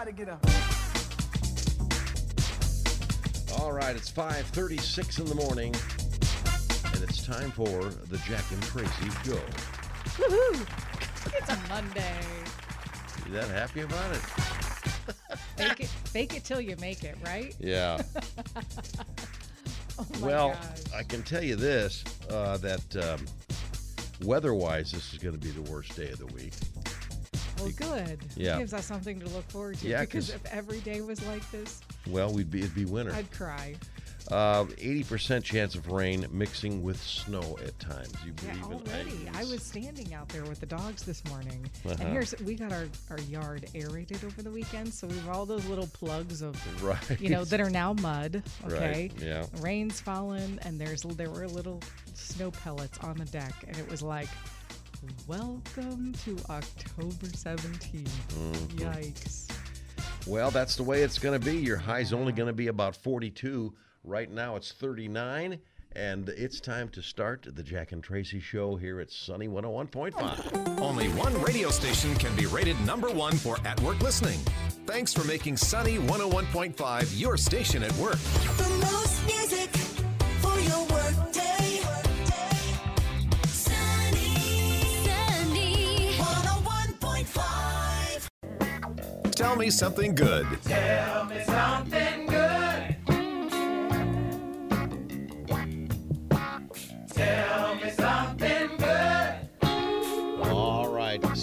Everybody get up. All right, it's 5:36 in the morning, and it's time for the Jack and Tracy Show. Woohoo! It's a Monday. You that happy about it? Fake it, fake it till you make it, right? Yeah. Oh my well, gosh. I can tell you this: uh, that um, weather-wise, this is going to be the worst day of the week. Well, good. Yeah. Gives us something to look forward to. Yeah, because 'cause- if every day was like this, Well, we'd be it'd be winter. I'd cry. Uh, 80% chance of rain mixing with snow at times. You Yeah, believe in already. I was standing out there with the dogs this morning, Uh-huh. and here's we got our, our yard aerated over the weekend, so we have all those little plugs of right. you know that are now mud. Okay, Right, yeah. rain's fallen, and there's there were little snow pellets on the deck, and it was like, "Welcome to October 17th." Mm-hmm. Yikes! Well, that's the way it's going to be. Your high's only going to be about 42. Right now, it's 39. And it's time to start the Jack and Tracy show here at Sunny 101.5. Only one radio station can be rated number one for at work listening. Thanks for making Sunny 101.5 your station at work. Tell me something good. Tell me something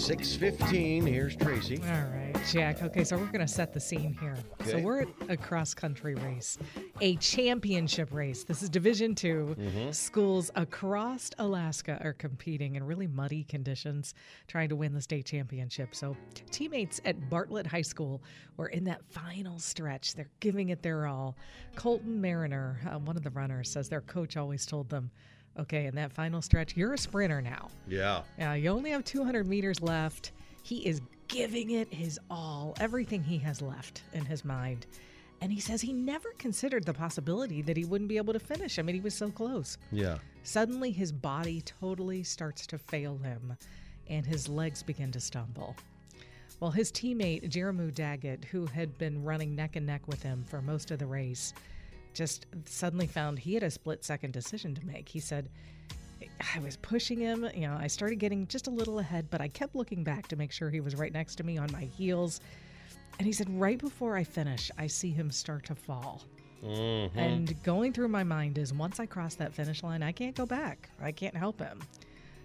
6.15. Here's Tracy. All right, Jack. Okay, so we're going to set the scene here. So we're at a cross country race, a championship race. This is Division 2 Mm-hmm. Schools across Alaska are competing in really muddy conditions, trying to win the state championship. So teammates at Bartlett High School were in that final stretch. They're giving it their all. Colton Mariner, uh, one of the runners, says their coach always told them, "Okay, in that final stretch, you're a sprinter now." Yeah. Yeah, you only have 200 meters left. He is giving it his all, everything he has left in his mind. And he says he never considered the possibility that he wouldn't be able to finish. I mean, he was so close. Yeah. Suddenly, his body totally starts to fail him, and his legs begin to stumble. Well, his teammate, Jeremy Daggett, who had been running neck and neck with him for most of the race, just suddenly found he had a split second decision to make. He said, I was pushing him, you know, I started getting just a little ahead, but I kept looking back to make sure he was right next to me on my heels. And he said, right before I finish, I see him start to fall. Mm-hmm. And going through my mind is once I cross that finish line, I can't go back. I can't help him.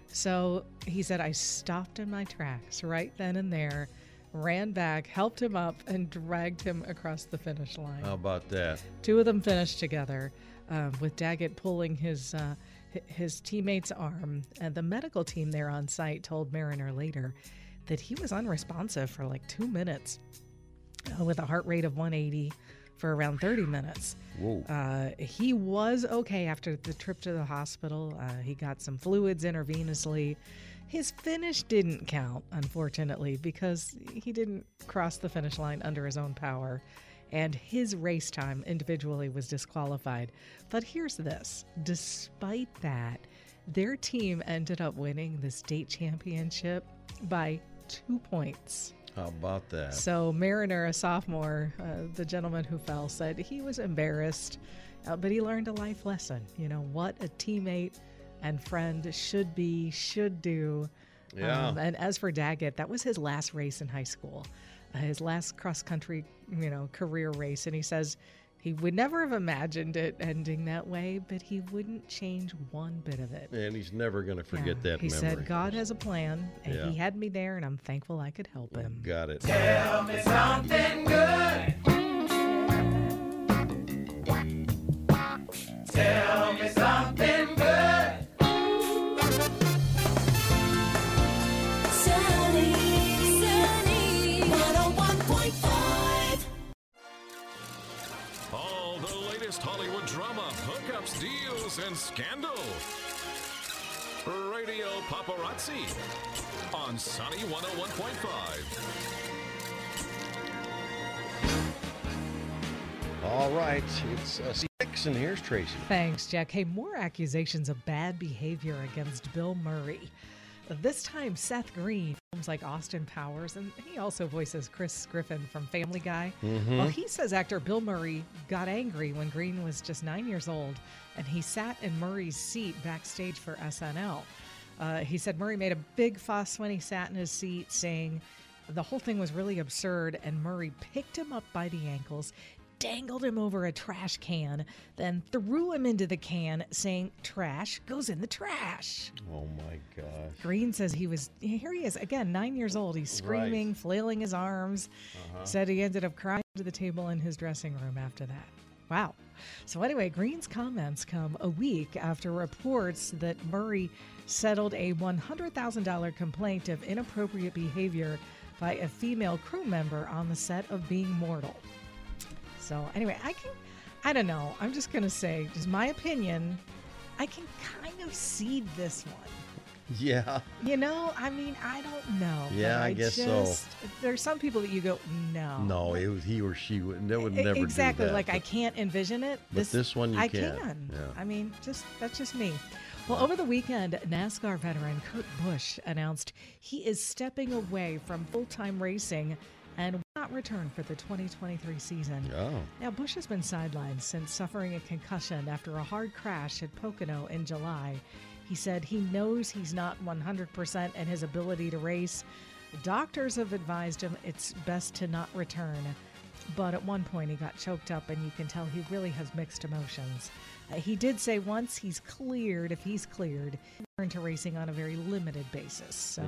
So he said, I stopped in my tracks right then and there, ran back, helped him up, and dragged him across the finish line. How about that? Two of them finished together, um, with Daggett pulling his uh, his teammate's arm. And the medical team there on site told Mariner later that he was unresponsive for like two minutes, uh, with a heart rate of 180 for around 30 minutes. Whoa. Uh, he was okay after the trip to the hospital. Uh, he got some fluids intravenously. His finish didn't count, unfortunately, because he didn't cross the finish line under his own power. And his race time individually was disqualified. But here's this despite that, their team ended up winning the state championship by two points. How about that? So Mariner, a sophomore, uh, the gentleman who fell, said he was embarrassed, uh, but he learned a life lesson. You know what a teammate and friend should be, should do. Yeah. Um, and as for Daggett, that was his last race in high school, uh, his last cross country, you know, career race, and he says. He would never have imagined it ending that way, but he wouldn't change one bit of it. and he's never going to forget Yeah. that He memory. said, God has a plan, and Yeah. he had me there, and I'm thankful I could help him. Got it. Tell me something good. Tell hookups, deals, and scandal. Radio Paparazzi on Sunny 101.5. All right. It's uh, six, and here's Tracy. Thanks, Jack. Hey, more accusations of bad behavior against Bill Murray. This time, Seth Green, films like Austin Powers, and he also voices Chris Griffin from Family Guy. Well, he says actor Bill Murray got angry when Green was just nine years old, and he sat in Murray's seat backstage for SNL. Uh, he said Murray made a big fuss when he sat in his seat, saying the whole thing was really absurd, and Murray picked him up by the ankles, dangled him over a trash can, then threw him into the can, saying, Trash goes in the trash. Oh my gosh. Green says he was, here he is, again, nine years old. He's screaming, flailing his arms. Uh-huh. Said he ended up crying to the table in his dressing room after that. Wow. So, anyway, Green's comments come a week after reports that Murray settled a $100,000 complaint of inappropriate behavior by a female crew member on the set of Being Mortal. So, anyway, I can, I don't know. I'm just going to say, just my opinion, I can kind of see this one. Yeah. You know, I mean, I don't know. Yeah, I guess so. just, There's some people that you go, no. No, it was he or she would. They would never exactly. do that. like I can't envision it. but this one you I can. can. Yeah. I mean, just that's just me. Well, over the weekend, NASCAR veteran Kurt Busch announced he is stepping away from full-time racing and not return for the 2023 season. Oh. Now, Busch has been sidelined since suffering a concussion after a hard crash at Pocono in July. He said he knows he's not 100% in his ability to race. Doctors have advised him it's best to not return. But at one point, he got choked up, and you can tell he really has mixed emotions. Uh, he did say once he's cleared, if he's cleared, return to racing on a very limited basis. So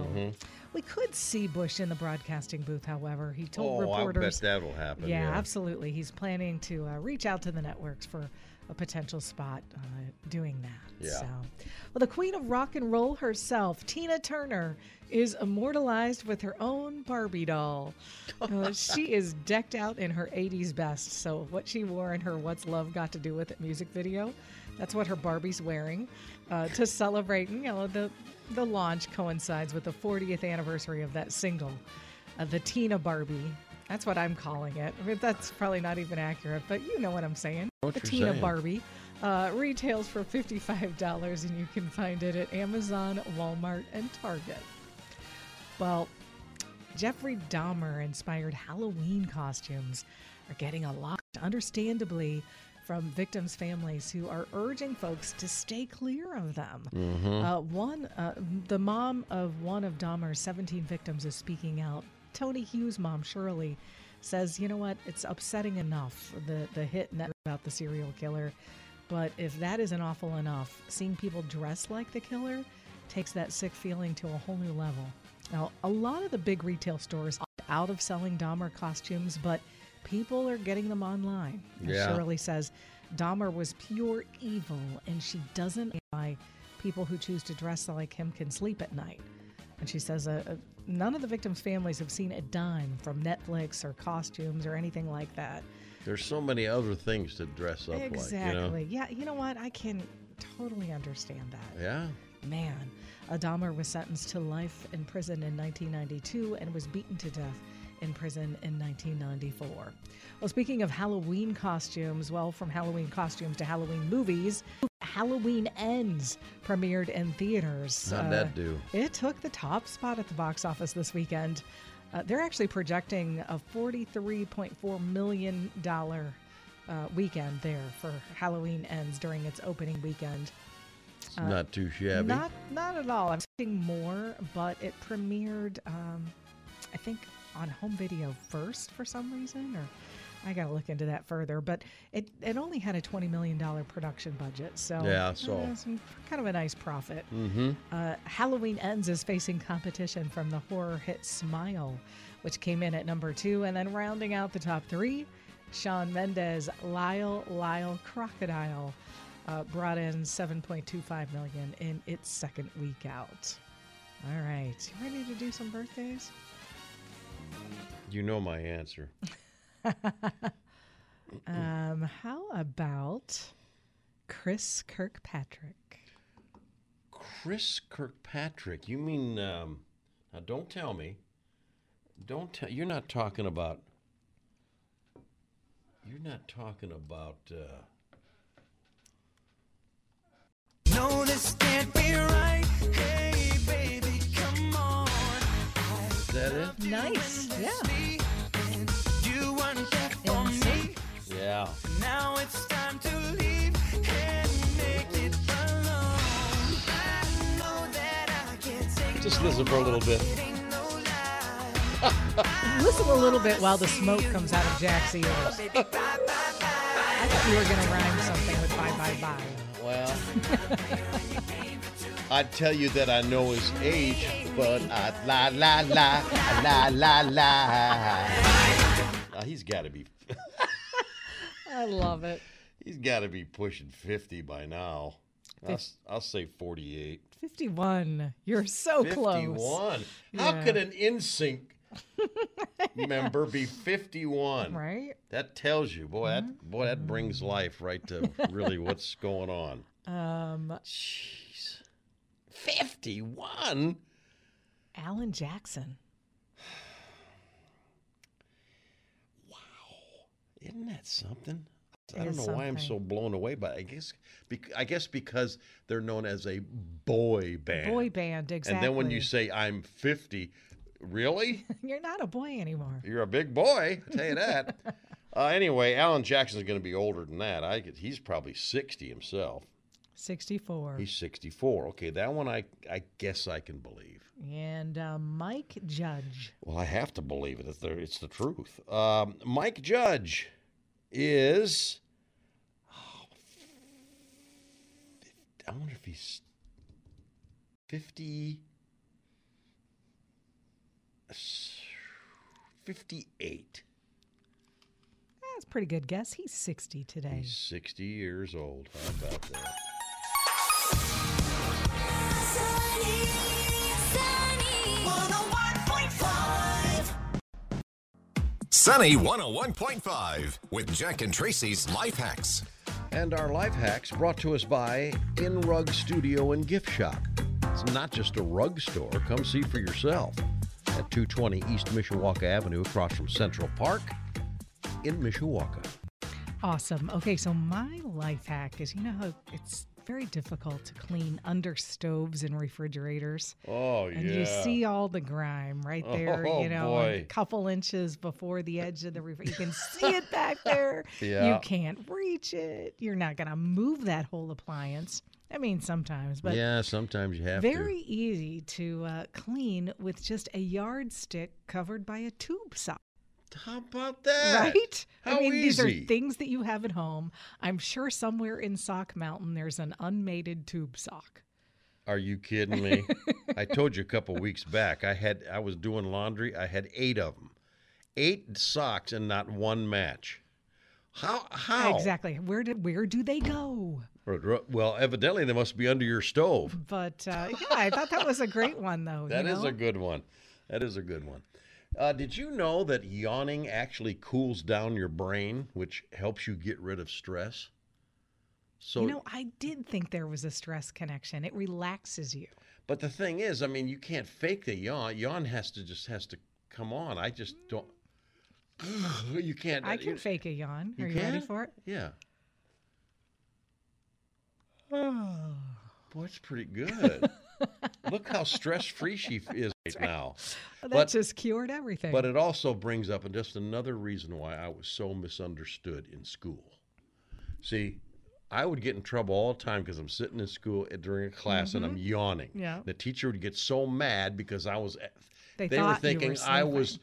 we could see Busch in the broadcasting booth, however. He told Oh, I bet reporters. that'll happen. Yeah, Yeah, absolutely. He's planning to uh, reach out to the networks for a potential spot uh, doing that. Yeah. So, well, the queen of rock and roll herself, Tina Turner, is immortalized with her own Barbie doll. Uh, she is decked out in her 80s best. So, what she wore in her What's Love Got to Do with It music video, that's what her Barbie's wearing uh, to celebrate. You know, the, the launch coincides with the 40th anniversary of that single, uh, the Tina Barbie. That's what I'm calling it. I mean, that's probably not even accurate, but you know what I'm saying. What the Tina saying. Barbie uh, retails for $55, and you can find it at Amazon, Walmart, and Target. Well, Jeffrey Dahmer inspired Halloween costumes are getting a lot, understandably, from victims' families who are urging folks to stay clear of them. Uh, one, uh, the mom of one of Dahmer's 17 victims is speaking out. Tony Hughes' mom, Shirley, says, "You know what? It's upsetting enough the the hit net about the serial killer, but if that isn't awful enough, seeing people dress like the killer takes that sick feeling to a whole new level." Now, a lot of the big retail stores are out of selling Dahmer costumes, but people are getting them online. Yeah. Shirley says Dahmer was pure evil, and she doesn't why people who choose to dress like him can sleep at night. And she says uh, uh, none of the victims' families have seen a dime from Netflix or costumes or anything like that. There's so many other things to dress up exactly. like. You know? Yeah, you know what? I can totally understand that. Yeah. Man, Dahmer was sentenced to life in prison in 1992 and was beaten to death in prison in 1994. Well, speaking of Halloween costumes, well, from Halloween costumes to Halloween movies, Halloween Ends premiered in theaters. How'd that do? It took the top spot at the box office this weekend. Uh, they're actually projecting a $43.4 million uh, weekend there for Halloween Ends during its opening weekend. It's not too shabby. Not not at all. I'm expecting more, but it premiered, um, I think, on home video first for some reason, or I got to look into that further. But it it only had a twenty million dollar production budget, so Yeah, so- uh, some, kind of a nice profit. mm-hmm. Uh, Halloween Ends is facing competition from the horror hit Smile, which came in at number two, and then rounding out the top three, Shawn Mendes, Lyle Lyle Crocodile, uh, brought in 7.25 million in its second week out. All right, you ready to do some birthdays? You know my answer. Um, how about Chris Kirkpatrick? Chris Kirkpatrick. You mean? Um, now, don't tell me. Don't tell. You're not talking about. You're not talking about. Uh, No, this can't be right. Hey, baby, that it? Nice. Yeah. Yeah. Now it's time to leave and make it alone. I know that I can't take Just listen for a little bit. it, ain't no lie. Listen a little bit while the smoke comes out of Jack's ears. I thought you were going to rhyme something with bye bye bye. Well, I'd tell you that I know his age, but I la la la la la la. Now he's got to be, I love it. he's got to be pushing fifty by now. I'll, I'll say forty-eight. 51. You're so close. Fifty-one. How Yeah. could an NSYNC member be fifty-one? Right? That tells you, boy. That boy, that brings life right to really what's going on. Um, Jeez, fifty-one. Alan Jackson. Isn't that something? It I don't know why I'm so blown away, but I guess, I guess because they're known as a boy band. Boy band, exactly. And then when you say I'm 50, really? You're not a boy anymore. You're a big boy. I tell you that. uh, anyway, Alan Jackson's going to be older than that. I could, he's probably 60 himself. 64. He's 64. Okay, that one I I guess I can believe. and uh, Mike Judge. Well, I have to believe it. It's the, it's the truth. Um, Mike Judge is. oh, I wonder if he's 50. 58. That's a pretty good guess. He's 60 today. He's 60 years old. How about that? Sunny 101.5 with Jack and Tracy's Life Hacks. And our life hacks brought to us by In Rug Studio and Gift Shop. It's not just a rug store. Come see for yourself at 220 East Mishawaka Avenue across from Central Park in Mishawaka. Awesome. Okay, so my life hack is you know how it's very difficult to clean under stoves and refrigerators. Oh, yeah. And you see all the grime right there, Oh, you know, a couple inches before the edge of the refrigerator. You can see it back there. Yeah. You can't reach it. You're not going to move that whole appliance. I mean, sometimes, but yeah, sometimes you have very easy to uh, clean with just a yardstick covered by a tube sock. How about that? Right? How I mean, these are things that you have at home. I'm sure somewhere in Sock Mountain there's an unmated tube sock. Are you kidding me? I told you a couple weeks back. I had I was doing laundry. I had eight of them, eight socks, and not one match. How? How? Exactly. Where did where do they go? Well, evidently they must be under your stove. But uh, yeah, I thought that was a great one, though. That is know? a good one. That is a good one. Uh, did you know that yawning actually cools down your brain, which helps you get rid of stress? So, You know, I did think there was a stress connection. It relaxes you. but the thing is, I mean, you can't fake the yawn. Yawn has to just has to come on. I just don't. You can't. I you- can fake a yawn. you Are you ready for it? Yeah. Boy, it's pretty good. Look how stress free she is right now. That But- just cured everything. But it also brings up just another reason why I was so misunderstood in school. See, I would get in trouble all the time because I'm sitting in school eh, during a class and I'm mm-hmm. yawning. Mm-hmm. Yeah. The teacher would get so mad because I was. Eh, they were thought you were thinking I was,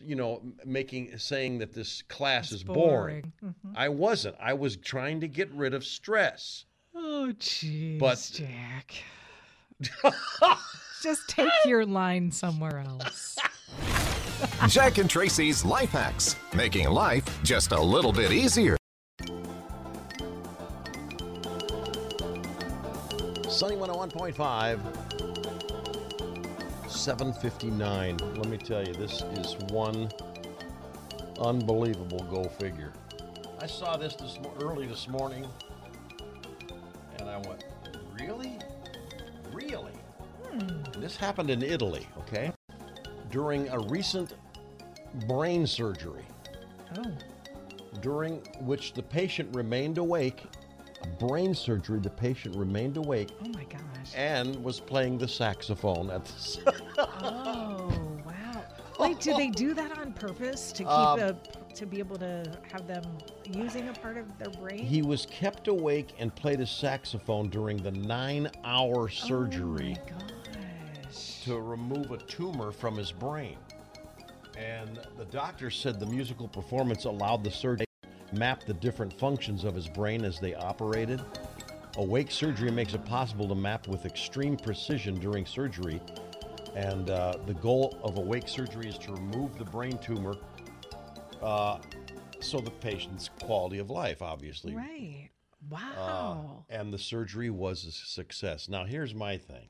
you know, making saying that this class is boring. boring. Mm-hmm. I wasn't. I was trying to get rid of stress. oh, jeez, But- Jack. just take your line somewhere else. Jack and Tracy's Life Hacks, making life just a little bit easier. Sunny 101.5. 759. Let me tell you, this is one unbelievable go figure. I saw this this mo- early this morning, and I went, "Really, really?" This happened in Italy. Okay, during a recent brain surgery, Oh, during which the patient remained awake. A brain surgery. The patient remained awake oh my gosh. and was playing the saxophone at the. Oh, wow. really? Do they do that on purpose to keep Um, a, to be able to have them using a part of their brain? He was kept awake and played a saxophone during the nine-hour surgery. Oh my gosh. To remove a tumor from his brain. And the doctor said the musical performance allowed the surgeon to map the different functions of his brain as they operated. Awake surgery makes it possible to map with extreme precision during surgery. And uh, the goal of awake surgery is to remove the brain tumor uh, so the patient's quality of life, obviously. Right. Uh, Wow. and the surgery was a success. Now, here's my thing.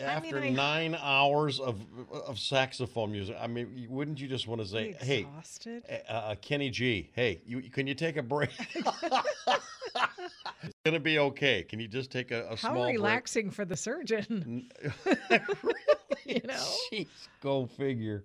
I After mean, I- nine hours of of saxophone music, I mean, wouldn't you just want to say, "Hey, exhausted. uh, Kenny G, hey, you can you take a break? it's gonna be okay. Can you just take a, a How small relaxing for the surgeon. break? really? You know? Jeez, go figure.